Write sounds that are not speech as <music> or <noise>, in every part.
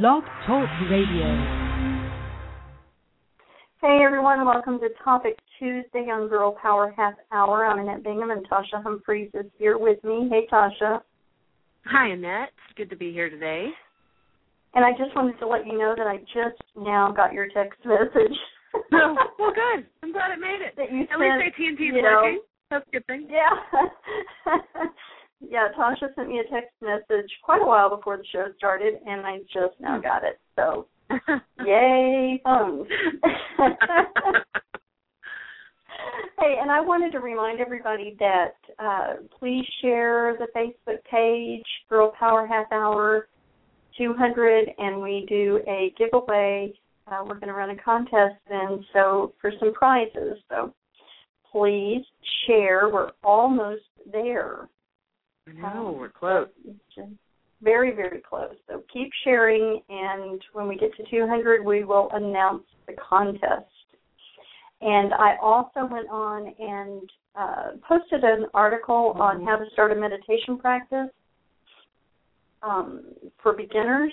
Blog Talk Radio. Hey everyone, welcome to Topic Tuesday on Girl Power Half Hour. I'm Annette Bingham and Tasha Humphreys is here with me. Hey Tasha. Hi Annette, it's good to be here today. And I just wanted to let you know that I just now got your text message. <laughs> oh, well good. I'm glad it made it. That you At sent, least AT&T is you know, working. That's a good thing. Yeah. <laughs> yeah, Tasha sent me a text message quite a while before the show started and I just now got it. So <laughs> yay phones. <laughs> Hey, and I wanted to remind everybody that uh, please share the Facebook page, Girl Power Half Hour 200, and we do a giveaway. Uh, we're going to run a contest then, so for some prizes. So please share. We're almost there. I know, we're close. Very, very close. So keep sharing, and when we get to 200, we will announce the contest. And I also went on and uh, posted an article on how to start a meditation practice um, for beginners.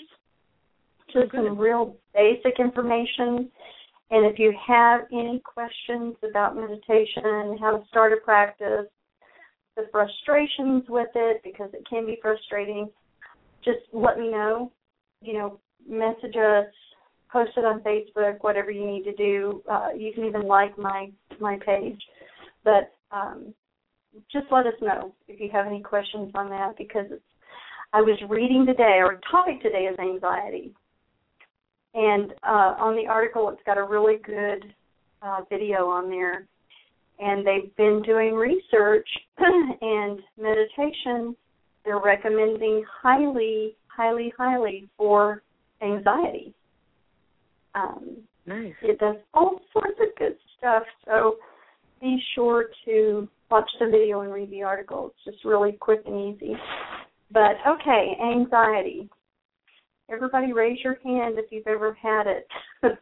Just some real basic information. And if you have any questions about meditation, how to start a practice, the frustrations with it, because it can be frustrating, just let me know. You know, message us, post it on Facebook, whatever you need to do. Uh, you can even like my my page, but um, just let us know if you have any questions on that because it's. I was reading today, or topic today is anxiety, and uh, on the article it's got a really good uh, video on there, and they've been doing research <clears throat> and meditation. They're recommending highly, highly, highly for anxiety. Um, Nice. it does all sorts of good stuff. So be sure to watch the video and read the article. It's just really quick and easy. But okay, anxiety. Everybody raise your hand if you've ever had it. <laughs>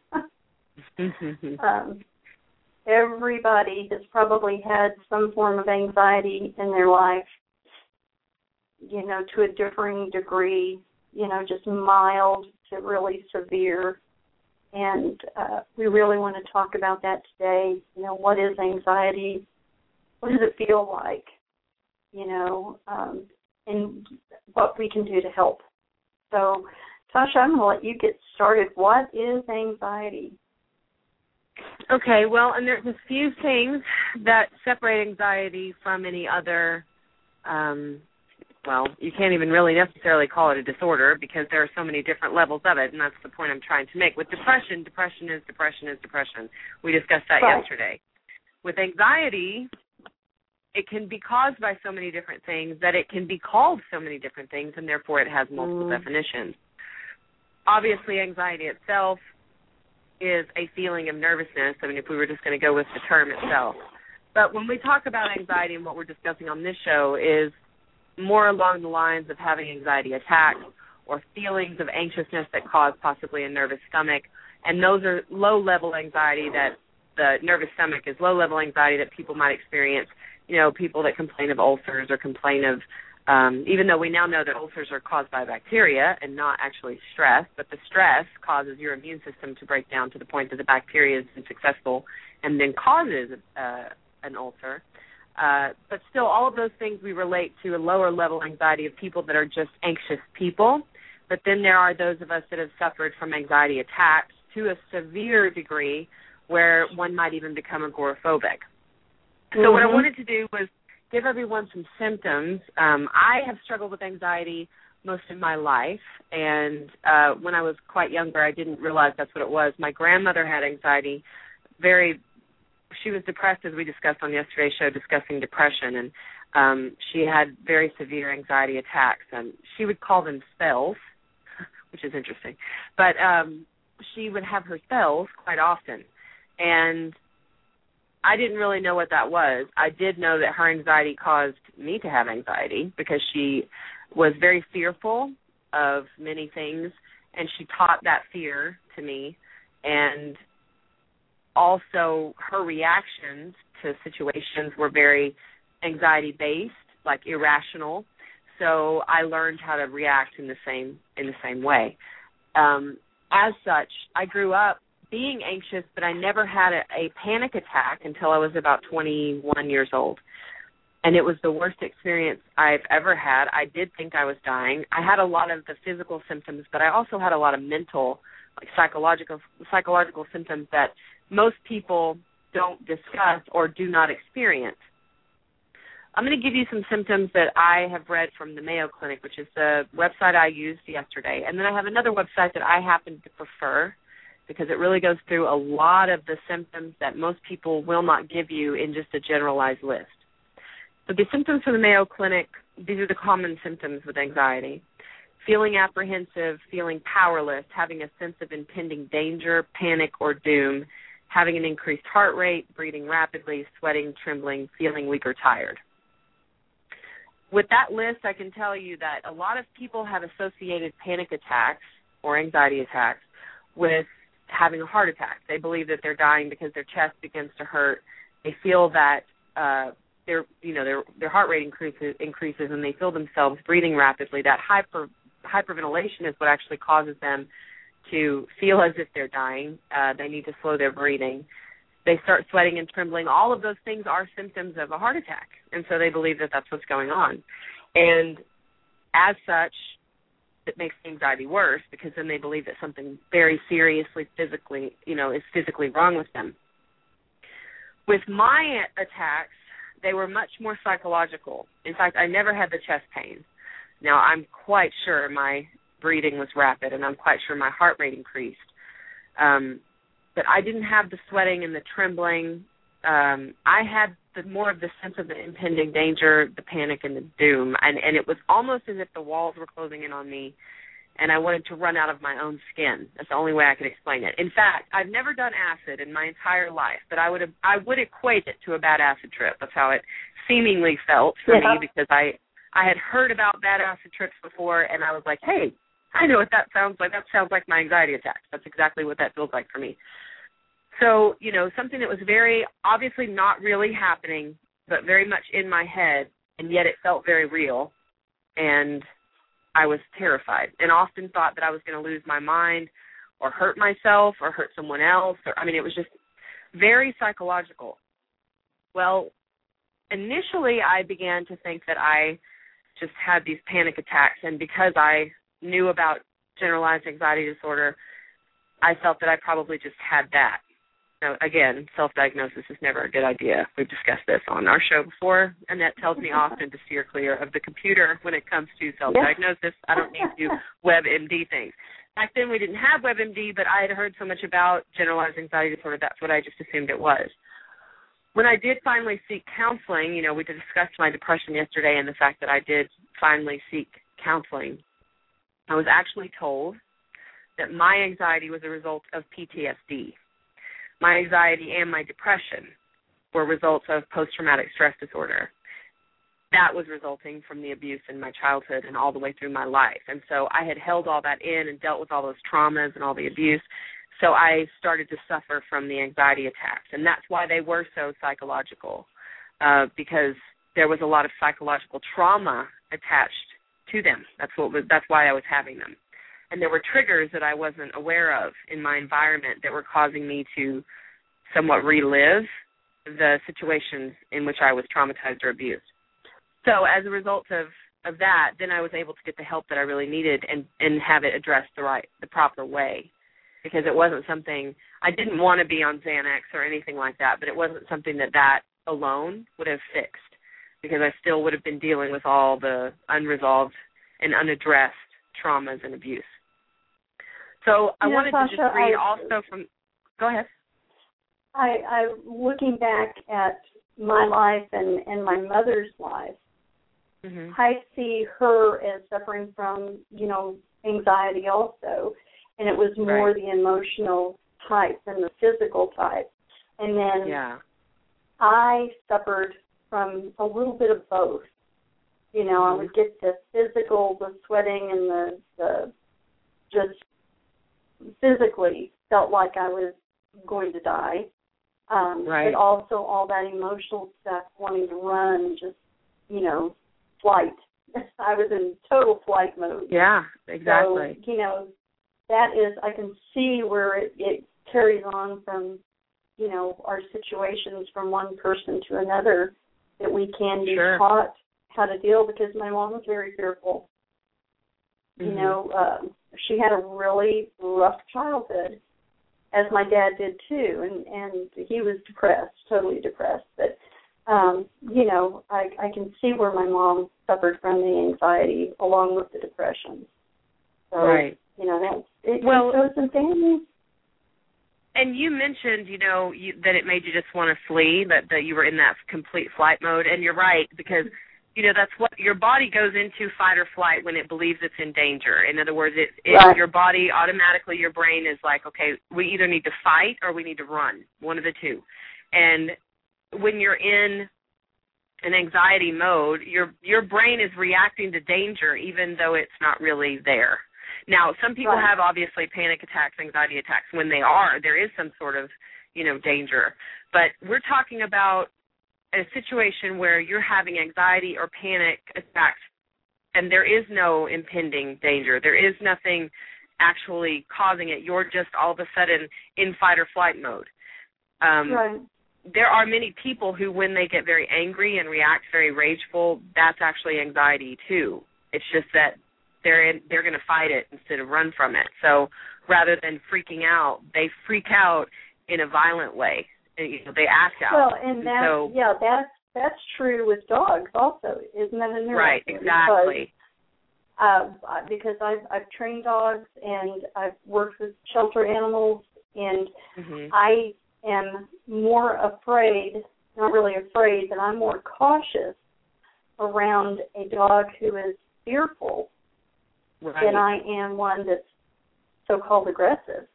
<laughs> um, everybody has probably had some form of anxiety in their life, you know, to a differing degree, you know, just mild to really severe. And uh, we really want to talk about that today. You know, what is anxiety? What does it feel like? You know, um, and what we can do to help. So, Tasha, I'm going to let you get started. What is anxiety? Okay, well, and there's a few things that separate anxiety from any other um well, you can't even really necessarily call it a disorder because there are so many different levels of it, and that's the point I'm trying to make. With depression, depression is depression is depression. We discussed that Right. yesterday. With anxiety, it can be caused by so many different things that it can be called so many different things, and therefore it has multiple Mm. definitions. Obviously, anxiety itself is a feeling of nervousness. I mean, if we were just going to go with the term itself. But when we talk about anxiety and what we're discussing on this show is more along the lines of having anxiety attacks or feelings of anxiousness that cause possibly a nervous stomach. And those are low level anxiety that the nervous stomach is low level anxiety that people might experience. You know, people that complain of ulcers or complain of um, even though we now know that ulcers are caused by bacteria and not actually stress, but the stress causes your immune system to break down to the point that the bacteria is successful and then causes uh, an ulcer. Uh, but still, all of those things we relate to a lower level anxiety of people that are just anxious people. But then there are those of us that have suffered from anxiety attacks to a severe degree where one might even become agoraphobic. So what I Mhm. wanted to do was give everyone some symptoms. Um, I have struggled with anxiety most of my life, and uh, when I was quite younger, I didn't realize that's what it was. My grandmother had anxiety. Very, she was depressed, as we discussed on yesterday's show, discussing depression, and um, she had very severe anxiety attacks, and she would call them spells, <laughs> which is interesting. But um, she would have her spells quite often, and I didn't really know what that was. I did know that her anxiety caused me to have anxiety because she was very fearful of many things and she taught that fear to me and also her reactions to situations were very anxiety based, like irrational. So I learned how to react in the same in the same way. Um, as such, I grew up being anxious, but I never had a, a panic attack until I was about 21 years old. And it was the worst experience I've ever had. I did think I was dying. I had a lot of the physical symptoms, but I also had a lot of mental, like psychological psychological symptoms that most people don't discuss or do not experience. I'm going to give you some symptoms that I have read from the Mayo Clinic, which is the website I used yesterday. And then I have another website that I happen to prefer because it really goes through a lot of the symptoms that most people will not give you in just a generalized list. So the symptoms from the Mayo Clinic, these are the common symptoms with anxiety. Feeling apprehensive, feeling powerless, having a sense of impending danger, panic, or doom, having an increased heart rate, breathing rapidly, sweating, trembling, feeling weak or tired. With that list, I can tell you that a lot of people have associated panic attacks or anxiety attacks with having a heart attack. They believe that they're dying because their chest begins to hurt. They feel that uh their you know their their heart rate increases increases and they feel themselves breathing rapidly. That hyper hyperventilation is what actually causes them to feel as if they're dying. Uh, they need to slow their breathing. They start sweating and trembling. All of those things are symptoms of a heart attack, and so they believe that that's what's going on. And as such, it makes anxiety worse because then they believe that something very seriously physically, you know, is physically wrong with them. With my attacks, they were much more psychological. In fact, I never had the chest pain. Now, I'm quite sure my breathing was rapid, and I'm quite sure my heart rate increased. Um, but I didn't have the sweating and the trembling. Um, I had the more of the sense of the impending danger, the panic, and the doom, and and it was almost as if the walls were closing in on me, and I wanted to run out of my own skin. That's the only way I could explain it. In fact, I've never done acid in my entire life, but I would have, I would equate it to a bad acid trip. That's how it seemingly felt for yeah. me because I I had heard about bad acid trips before, and I was like, hey, I know what that sounds like. That sounds like my anxiety attacks. That's exactly what that feels like for me. So, you know, something that was very obviously not really happening, but very much in my head, and yet it felt very real. And I was terrified and often thought that I was going to lose my mind or hurt myself or hurt someone else. Or, I mean, it was just very psychological. Well, initially I began to think that I just had these panic attacks, and because I knew about generalized anxiety disorder, I felt that I probably just had that. Now, again, self-diagnosis is never a good idea. We've discussed this on our show before. Annette tells me mm-hmm. often to steer clear of the computer when it comes to self-diagnosis. I don't need to do WebMD things. Back then, we didn't have WebMD, but I had heard so much about generalized anxiety disorder. That's what I just assumed it was. When I did finally seek counseling, you know, we discussed my depression yesterday and the fact that I did finally seek counseling. I was actually told that my anxiety was a result of PTSD. My anxiety and my depression were results of post traumatic stress disorder. That was resulting from the abuse in my childhood and all the way through my life. And so I had held all that in and dealt with all those traumas and all the abuse. So I started to suffer from the anxiety attacks. And that's why they were so psychological, uh, because there was a lot of psychological trauma attached to them. That's what was that's why I was having them. And there were triggers that I wasn't aware of in my environment that were causing me to somewhat relive the situations in which I was traumatized or abused. So as a result of of that, then I was able to get the help that I really needed and and have it addressed the right the proper way because it wasn't something I didn't want to be on Xanax or anything like that, but it wasn't something that that alone would have fixed because I still would have been dealing with all the unresolved and unaddressed traumas and abuse. So I wanted Sasha, to just read I, also from. Go ahead. I, I looking back at my life and and my mother's life. Mm-hmm. I see her as suffering from you know anxiety also, and it was more right. the emotional type than the physical type. And then yeah. I suffered from a little bit of both. You know, mm-hmm. I would get the physical, the sweating, and the the just physically felt like I was going to die. Um, right. But also all that emotional stuff, wanting to run, just you know, flight. <laughs> I was in total flight mode. Yeah, exactly. So, you know, that is I can see where it, it carries on from you know our situations from one person to another that we can be sure. taught how to deal because my mom was very fearful. Mm-hmm. You know, um, she had a really rough childhood, as my dad did too, and and he was depressed, totally depressed. But um, you know, I I can see where my mom suffered from the anxiety along with the depression. So, right. You know, that it well, goes in families. And you mentioned, you know, you, that it made you just want to flee, that that you were in that complete flight mode, and you're right because you know that's what your body goes into fight or flight when it believes it's in danger. In other words, it, it Right. your body automatically your brain is like, okay, we either need to fight or we need to run, one of the two. And when you're in an anxiety mode, your your brain is reacting to danger even though it's not really there. Now, some people Right. have obviously panic attacks, anxiety attacks. When they are, there is some sort of, you know, danger. But we're talking about a situation where you're having anxiety or panic attacks and there is no impending danger. There is nothing actually causing it. You're just all of a sudden in fight or flight mode. Um, right. there are many people who when they get very angry and react very rageful that's actually anxiety too it's just that they're in, they're going to fight it instead of run from it so rather than freaking out they freak out in a violent way you know they act out Well, and that so yeah, that's that's true with dogs also, isn't that interesting? right Because, exactly uh, because I've I've trained dogs and I've worked with shelter animals and mhm I am more afraid, not really afraid, but I'm more cautious around a dog who is fearful right than I am one that's so called aggressive.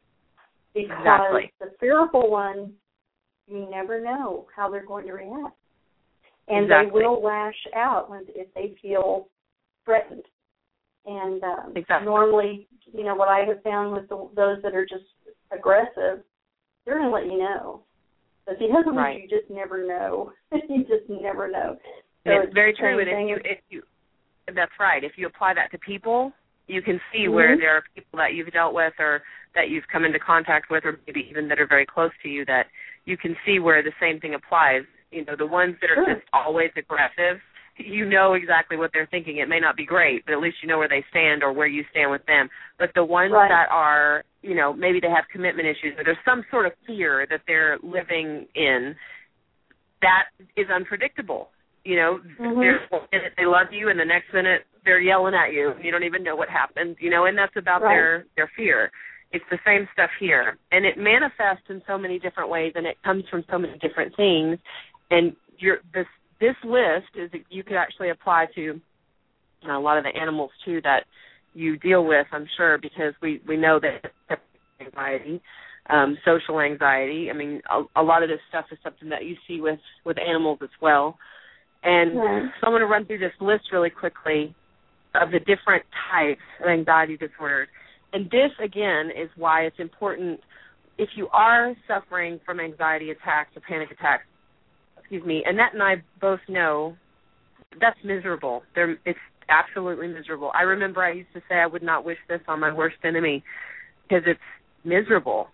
Because Exactly. the fearful one, you never know how they're going to react. And Exactly. they will lash out when if they feel threatened. And um, Exactly. normally, you know, what I have found with the, those that are just aggressive, they're going to let you know. But the other ones, Right. you just never know. <laughs> you just never know. So it's very true. And if you, if you, that's right. If you apply that to people, you can see where Mhm. there are people that you've dealt with or that you've come into contact with or maybe even that are very close to you that you can see where the same thing applies. You know, the ones that are Sure. just always aggressive, you know exactly what they're thinking. It may not be great, but at least you know where they stand or where you stand with them. But the ones Right. that are, you know, maybe they have commitment issues or there's some sort of fear that they're living in, that is unpredictable. You know, Mhm. there's one minute they love you and the next minute they're yelling at you. You don't even know what happened, you know, and that's about Right. their their fear. It's the same stuff here. And it manifests in so many different ways and it comes from so many different things. And your this this list is you could actually apply to a lot of the animals too that you deal with, I'm sure, because we we know that anxiety, um, social anxiety. I mean, a, a lot of this stuff is something that you see with with animals as well. And Right. so I'm going to run through this list really quickly of the different types of anxiety disorders. And this again is why it's important if you are suffering from anxiety attacks or panic attacks. Excuse me. Annette and I both know that's miserable. They're, it's absolutely miserable. I remember I used to say I would not wish this on my worst enemy because it's miserable.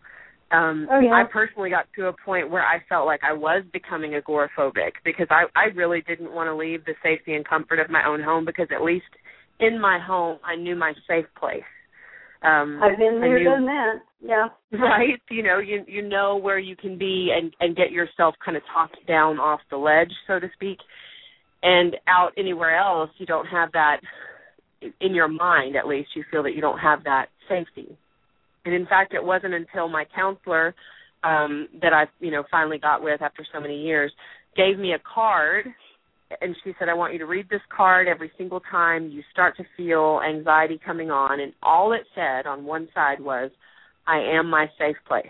Um, Oh, yeah. I personally got to a point where I felt like I was becoming agoraphobic because I, I really didn't want to leave the safety and comfort of my own home because at least in my home I knew my safe place. Um, I've been there, done that. Yeah. <laughs> right you know you you know where you can be and and get yourself kind of talked down off the ledge so to speak and out anywhere else you don't have that in your mind at least you feel that you don't have that safety and in fact it wasn't until my counselor um that I you know finally got with after so many years gave me a card and she said I want you to read this card every single time you start to feel anxiety coming on and all it said on one side was I am my safe place.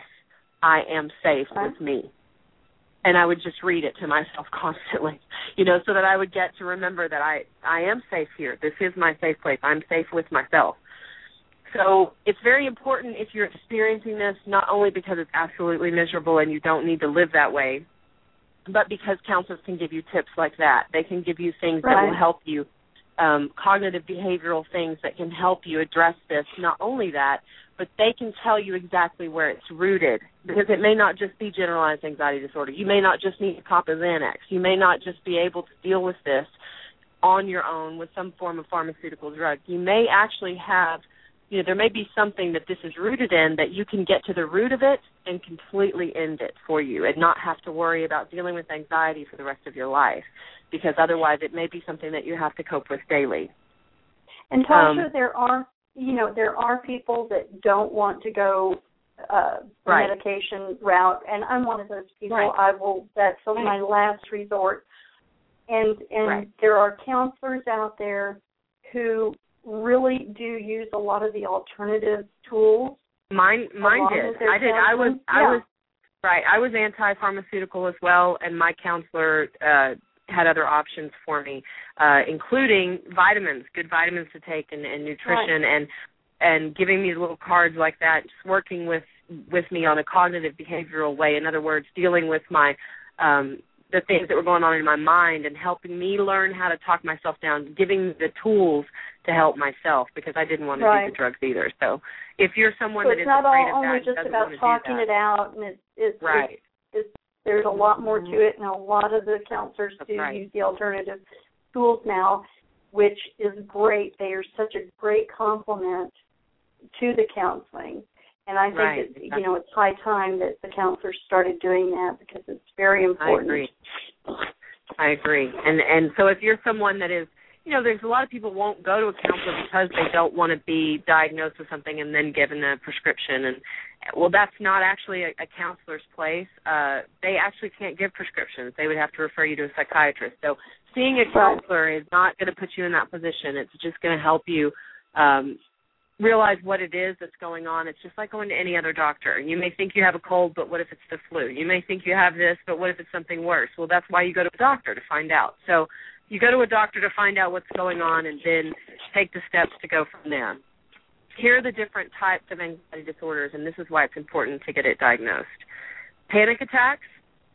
I am safe with me. And I would just read it to myself <laughs> constantly, you know, so that I would get to remember that I I am safe here. This is my safe place. I'm safe with myself. So it's very important if you're experiencing this, not only because it's absolutely miserable and you don't need to live that way, but because counselors can give you tips like that. They can give you things that will help you, um, cognitive behavioral things that can help you address this. Not only that, but they can tell you exactly where it's rooted because it may not just be generalized anxiety disorder. You may not just need to cop a Xanax. You may not just be able to deal with this on your own with some form of pharmaceutical drug. You may actually have you know, there may be something that this is rooted in that you can get to the root of it and completely end it for you and not have to worry about dealing with anxiety for the rest of your life because otherwise it may be something that you have to cope with daily. And Tasha, um, there are you know, there are people that don't want to go uh right. medication route and I'm one of those people. Right. I will that's right. my last resort. And and there are counselors out there who really do use a lot of the alternative tools. Mine mine did. I did. I was yeah. I was right. I was anti pharmaceutical as well and my counselor uh had other options for me, uh, including vitamins, good vitamins to take and, and nutrition right. and and giving me little cards like that, just working with with me on a cognitive behavioral way. In other words, dealing with my um the things that were going on in my mind and helping me learn how to talk myself down, giving me the tools to help myself because I didn't want to right. do the drugs either. So if you're someone so that is afraid all, of only that, just about talking it out, and it's, it's right. It's, it's, there's a lot more to mm-hmm. it, and a lot of the counselors That's do right. use the alternative tools now, which is great. They are such a great complement to the counseling. And I think right. that you know it's high time that the counselors started doing that because it's very important. I agree. I agree. And and so if you're someone that is you know, there's a lot of people won't go to a counselor because they don't want to be diagnosed with something and then given a prescription and well that's not actually a, a counselor's place. Uh they actually can't give prescriptions. They would have to refer you to a psychiatrist. So seeing a counselor is not going to put you in that position. It's just going to help you um realize what it is that's going on. It's just like going to any other doctor. You may think you have a cold, but what if it's the flu? You may think you have this, but what if it's something worse? Well, that's why you go to a doctor to find out. So you go to a doctor to find out what's going on and then take the steps to go from there. Here are the different types of anxiety disorders, and this is why it's important to get it diagnosed. Panic attacks,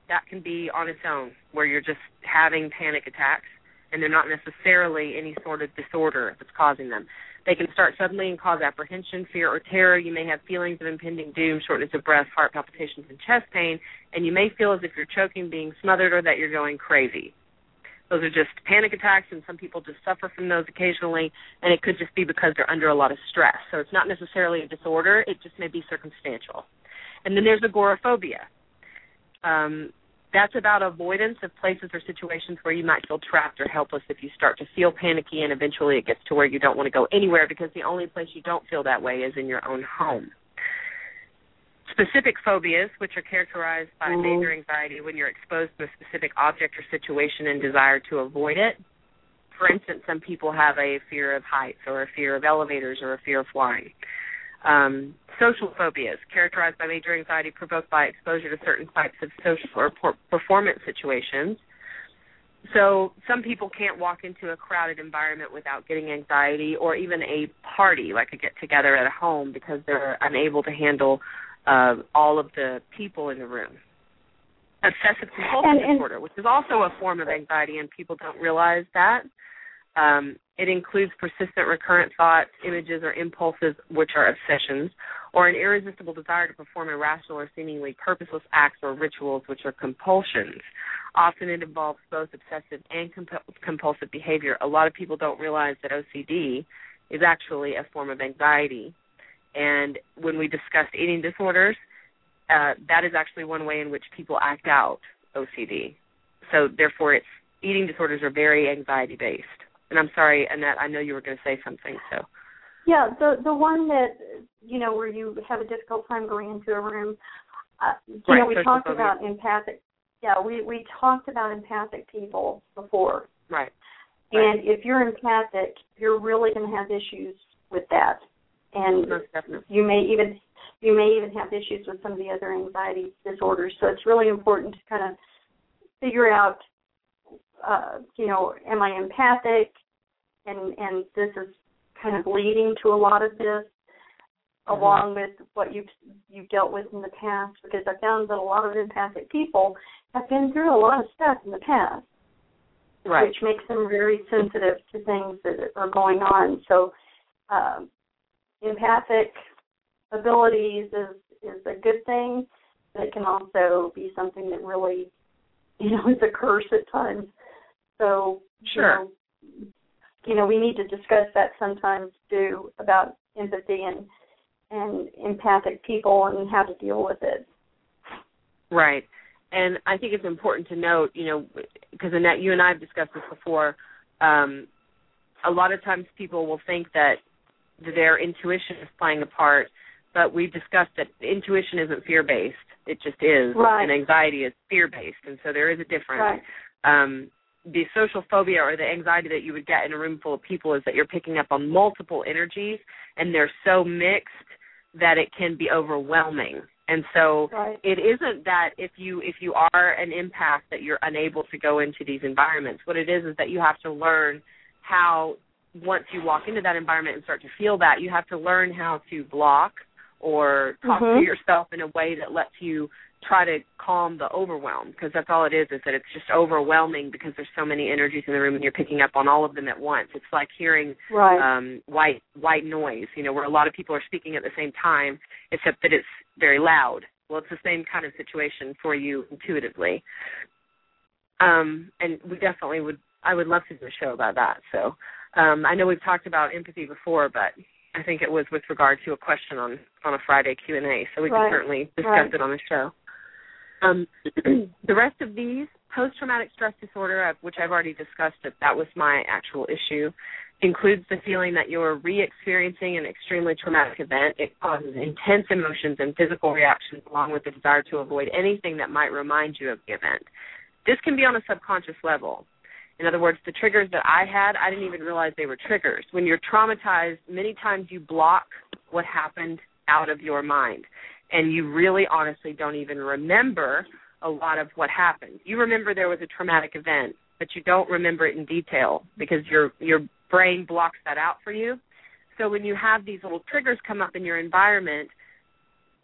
that can be on its own, where you're just having panic attacks, and they're not necessarily any sort of disorder that's causing them. They can start suddenly and cause apprehension, fear, or terror. You may have feelings of impending doom, shortness of breath, heart palpitations, and chest pain, and you may feel as if you're choking, being smothered, or that you're going crazy. Those are just panic attacks, and some people just suffer from those occasionally, and it could just be because they're under a lot of stress. So it's not necessarily a disorder, it just may be circumstantial. And then there's agoraphobia. Um, that's about avoidance of places or situations where you might feel trapped or helpless if you start to feel panicky and eventually it gets to where you don't want to go anywhere because the only place you don't feel that way is in your own home. Specific phobias, which are characterized by mm-hmm. major anxiety when you're exposed to a specific object or situation and desire to avoid it. For instance, some people have a fear of heights or a fear of elevators or a fear of flying. Um, social phobias, characterized by major anxiety provoked by exposure to certain types of social or performance situations. So some people can't walk into a crowded environment without getting anxiety, or even a party like a get together at a home because they're unable to handle uh, all of the people in the room. Obsessive compulsive and, and, disorder, which is also a form of anxiety, and people don't realize that. Um, it includes persistent recurrent thoughts, images, or impulses, which are obsessions, or an irresistible desire to perform irrational or seemingly purposeless acts or rituals, which are compulsions. Often it involves both obsessive and compulsive behavior. A lot of people don't realize that OCD is actually a form of anxiety. And when we discussed eating disorders, uh, that is actually one way in which people act out OCD. So therefore, it's eating disorders are very anxiety based. And I'm sorry, Annette, I know you were going to say something. So. Yeah, the the one that you know where you have a difficult time going into a room. Uh, you right, know, we talked about empathic. Yeah, we we talked about empathic people before. Right. And if you're empathic, you're really going to have issues with that, and you may even you may even have issues with some of the other anxiety disorders. So it's really important to kind of figure out uh, you know, am I empathic? And and this is kind of leading to a lot of this, mm-hmm. along with what you've you've dealt with in the past. Because I found that a lot of empathic people have been through a lot of stuff in the past, right. which makes them very sensitive to things that are going on. So, um, empathic, abilities is is a good thing, but it can also be something that really, you know, is a curse at times. So sure. You know, you know, we need to discuss that sometimes too about empathy and and empathic people and how to deal with it. Right. And I think it's important to note, you know, because Annette, you and I have discussed this before. Um, a lot of times people will think that their intuition is playing a part, but we've discussed that intuition isn't fear based. It just is. Right. And anxiety is fear based. And so there is a difference. Right. Um, the social phobia or the anxiety that you would get in a room full of people is that you're picking up on multiple energies and they're so mixed that it can be overwhelming. And so right. it isn't that if you if you are an empath that you're unable to go into these environments. What it is is that you have to learn how once you walk into that environment and start to feel that, you have to learn how to block or talk mm-hmm. to yourself in a way that lets you try to calm the overwhelm because that's all it is is that it's just overwhelming because there's so many energies in the room and you're picking up on all of them at once it's like hearing right. um white white noise you know where a lot of people are speaking at the same time except that it's very loud well it's the same kind of situation for you intuitively um and we definitely would i would love to do a show about that so um i know we've talked about empathy before but I think it was with regard to a question on on a Friday Q and A, so we right. can certainly discuss right. it on the show. Um, <clears throat> the rest of these, post traumatic stress disorder, which I've already discussed, that that was my actual issue, includes the feeling that you're re experiencing an extremely traumatic event. It causes intense emotions and physical reactions, along with the desire to avoid anything that might remind you of the event. This can be on a subconscious level. In other words, the triggers that I had, I didn't even realize they were triggers. When you're traumatized, many times you block what happened out of your mind and you really honestly don't even remember a lot of what happened. You remember there was a traumatic event, but you don't remember it in detail because your your brain blocks that out for you. So when you have these little triggers come up in your environment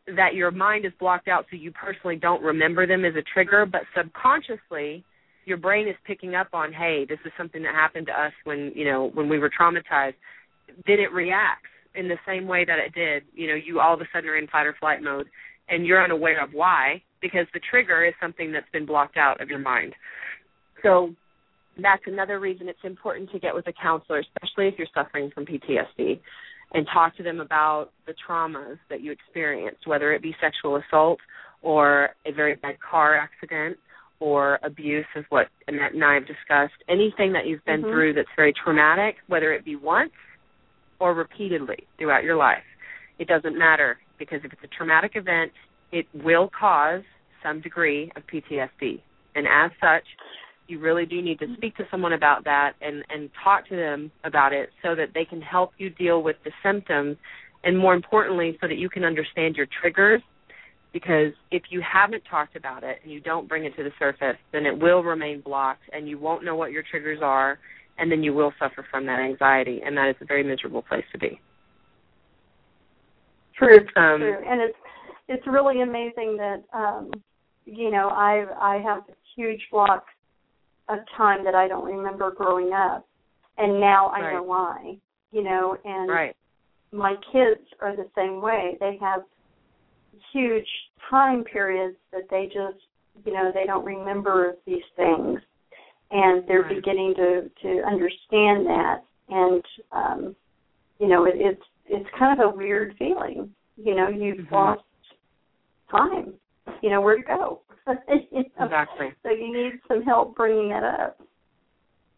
that your mind is blocked out so you personally don't remember them as a trigger, but subconsciously your brain is picking up on, hey, this is something that happened to us when, you know, when we were traumatized. Then it reacts in the same way that it did. You know, you all of a sudden are in fight or flight mode, and you're unaware of why because the trigger is something that's been blocked out of your mind. So that's another reason it's important to get with a counselor, especially if you're suffering from PTSD, and talk to them about the traumas that you experienced, whether it be sexual assault or a very bad car accident or abuse, is what Annette and I have discussed. Anything that you've been mm-hmm. through that's very traumatic, whether it be once or repeatedly throughout your life. It doesn't matter because if it's a traumatic event, it will cause some degree of PTSD. And as such, you really do need to speak to someone about that and, and talk to them about it so that they can help you deal with the symptoms and more importantly so that you can understand your triggers because if you haven't talked about it and you don't bring it to the surface, then it will remain blocked and you won't know what your triggers are and then you will suffer from that anxiety, and that is a very miserable place to be. True, um, true, and it's it's really amazing that um, you know I I have huge blocks of time that I don't remember growing up, and now I right. know why. You know, and right. my kids are the same way. They have huge time periods that they just you know they don't remember these things and they're right. beginning to to understand that. And um you know it, it's it's kind of a weird feeling. You know you've mm-hmm. lost time. You know where to go? <laughs> You know? exactly. So you need some help bringing that up.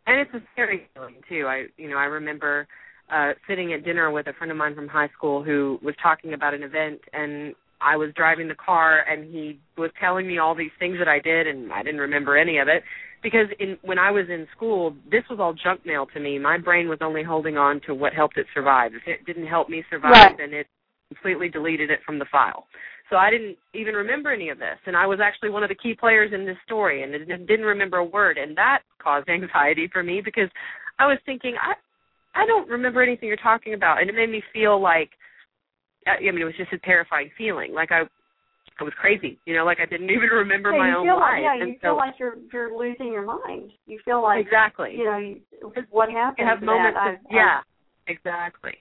And it's a scary feeling too. I you know i remember uh sitting at dinner with a friend of mine from high school who was talking about an event and I was driving the car and he was telling me all these things that I did and I didn't remember any of it because in when I was in school, this was all junk mail to me. My brain was only holding on to what helped it survive. If it didn't help me survive, right. then it completely deleted it from the file. So I didn't even remember any of this, and I was actually one of the key players in this story, and I didn't remember a word, and that caused anxiety for me because I was thinking I I don't remember anything you're talking about, and it made me feel like I mean it was just a terrifying feeling, like I I was crazy. You know, like I didn't <laughs> even remember yeah, my own feel life. Like, yeah, and you so, feel like you're you're losing your mind. You feel like exactly. You know, you, what happened? You have moments that? of yeah, exactly.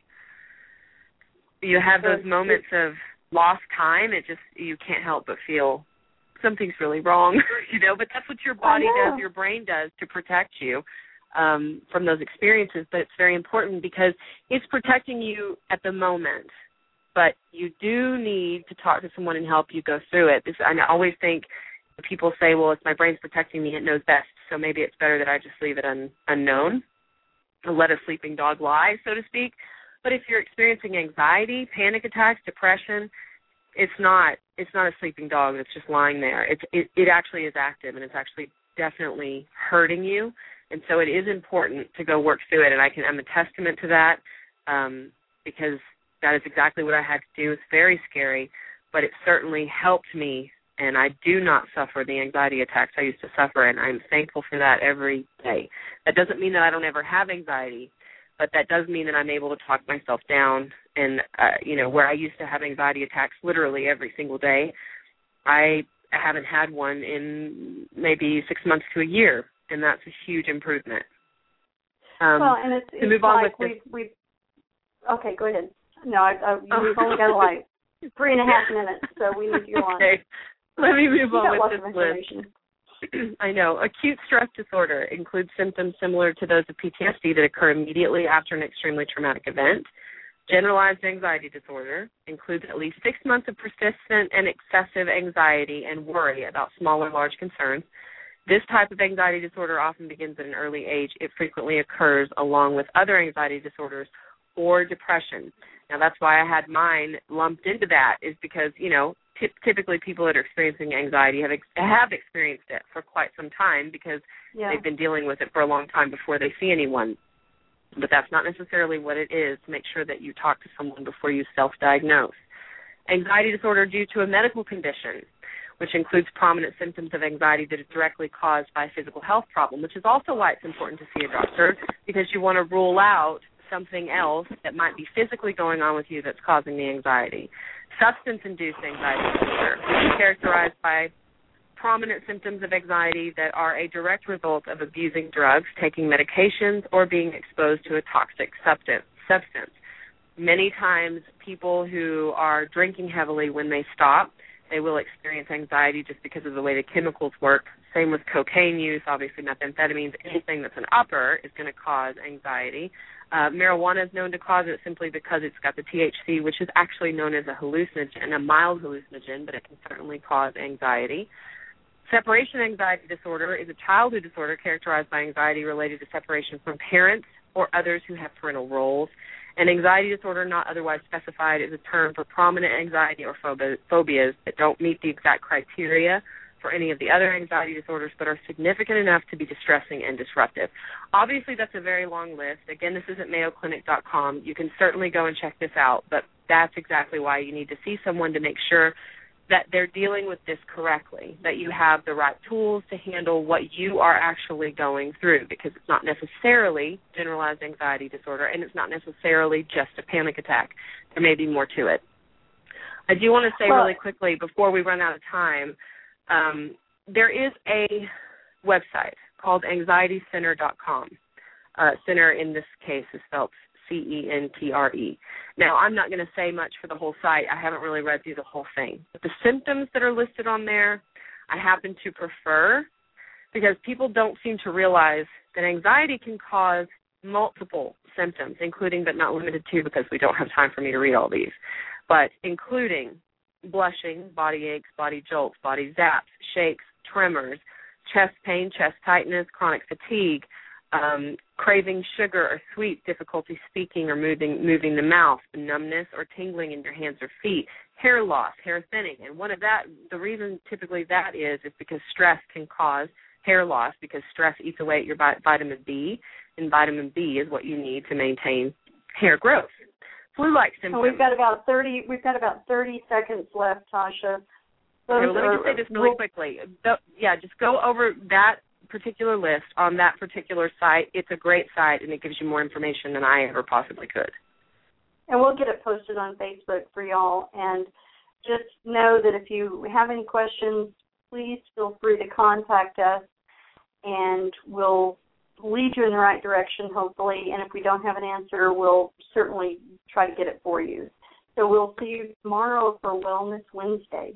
you have those moments of lost time. It just you can't help but feel something's really wrong, <laughs> you know. But that's what your body does, your brain does to protect you um, from those experiences. But it's very important because it's protecting you at the moment. But you do need to talk to someone and help you go through it. This, I always think people say, "Well, it's my brain's protecting me; it knows best." So maybe it's better that I just leave it un, unknown, let a sleeping dog lie, so to speak. But if you're experiencing anxiety, panic attacks, depression, it's not it's not a sleeping dog that's just lying there. It's it, it actually is active and it's actually definitely hurting you. And so it is important to go work through it and I can I'm a testament to that. Um, because that is exactly what I had to do. It's very scary, but it certainly helped me and I do not suffer the anxiety attacks I used to suffer and I'm thankful for that every day. That doesn't mean that I don't ever have anxiety but that does mean that I'm able to talk myself down. And uh, you know, where I used to have anxiety attacks literally every single day, I haven't had one in maybe six months to a year, and that's a huge improvement. Um, well, and it's, to move on like with we we okay, go ahead. No, I, I, we've only got like <laughs> three and a half minutes, so we need you on. Okay, let me move on with this list. <clears throat> I know. Acute stress disorder includes symptoms similar to those of PTSD that occur immediately after an extremely traumatic event. Generalized anxiety disorder includes at least six months of persistent and excessive anxiety and worry about small or large concerns. This type of anxiety disorder often begins at an early age. It frequently occurs along with other anxiety disorders or depression. Now that's why I had mine lumped into that is because, you know, typically people that are experiencing anxiety have ex- have experienced it for quite some time because yeah. they've been dealing with it for a long time before they see anyone. But that's not necessarily what it is. Make sure that you talk to someone before you self-diagnose. Anxiety disorder due to a medical condition, which includes prominent symptoms of anxiety that is directly caused by a physical health problem, which is also why it's important to see a doctor because you want to rule out something else that might be physically going on with you that's causing the anxiety substance-induced anxiety disorder, which is characterized by prominent symptoms of anxiety that are a direct result of abusing drugs, taking medications, or being exposed to a toxic substance. substance. Many times, people who are drinking heavily, when they stop, they will experience anxiety just because of the way the chemicals work. Same with cocaine use, obviously methamphetamines, anything that's an upper is going to cause anxiety. Uh, marijuana is known to cause it simply because it's got the THC, which is actually known as a hallucinogen, a mild hallucinogen, but it can certainly cause anxiety. Separation anxiety disorder is a childhood disorder characterized by anxiety related to separation from parents or others who have parental roles. An anxiety disorder not otherwise specified is a term for prominent anxiety or phobias that don't meet the exact criteria for any of the other anxiety disorders, but are significant enough to be distressing and disruptive. Obviously, that's a very long list. Again, this isn't mayoclinic.com. You can certainly go and check this out, but that's exactly why you need to see someone to make sure that they're dealing with this correctly, that you have the right tools to handle what you are actually going through, because it's not necessarily generalized anxiety disorder and it's not necessarily just a panic attack. There may be more to it. I do want to say well, really quickly before we run out of time um, there is a website called anxietycentre.com. Uh, center in this case is spelled C E N T R E. Now, I'm not going to say much for the whole site. I haven't really read through the whole thing. But the symptoms that are listed on there, I happen to prefer because people don't seem to realize that anxiety can cause multiple symptoms, including but not limited to, because we don't have time for me to read all these, but including blushing, body aches, body jolts, body zaps, shakes, tremors, chest pain, chest tightness, chronic fatigue, um, craving sugar or sweet, difficulty speaking or moving moving the mouth, numbness or tingling in your hands or feet, hair loss, hair thinning. And one of that the reason typically that is is because stress can cause hair loss because stress eats away at your vitamin B, and vitamin B is what you need to maintain hair growth flu-like symptoms. we've got about thirty. We've got about thirty seconds left, Tasha. Okay, let me just say this really quickly. yeah, just go over that particular list on that particular site. It's a great site, and it gives you more information than I ever possibly could. And we'll get it posted on Facebook for y'all. And just know that if you have any questions, please feel free to contact us, and we'll lead you in the right direction, hopefully. And if we don't have an answer, we'll certainly try to get it for you. So we'll see you tomorrow for Wellness Wednesday.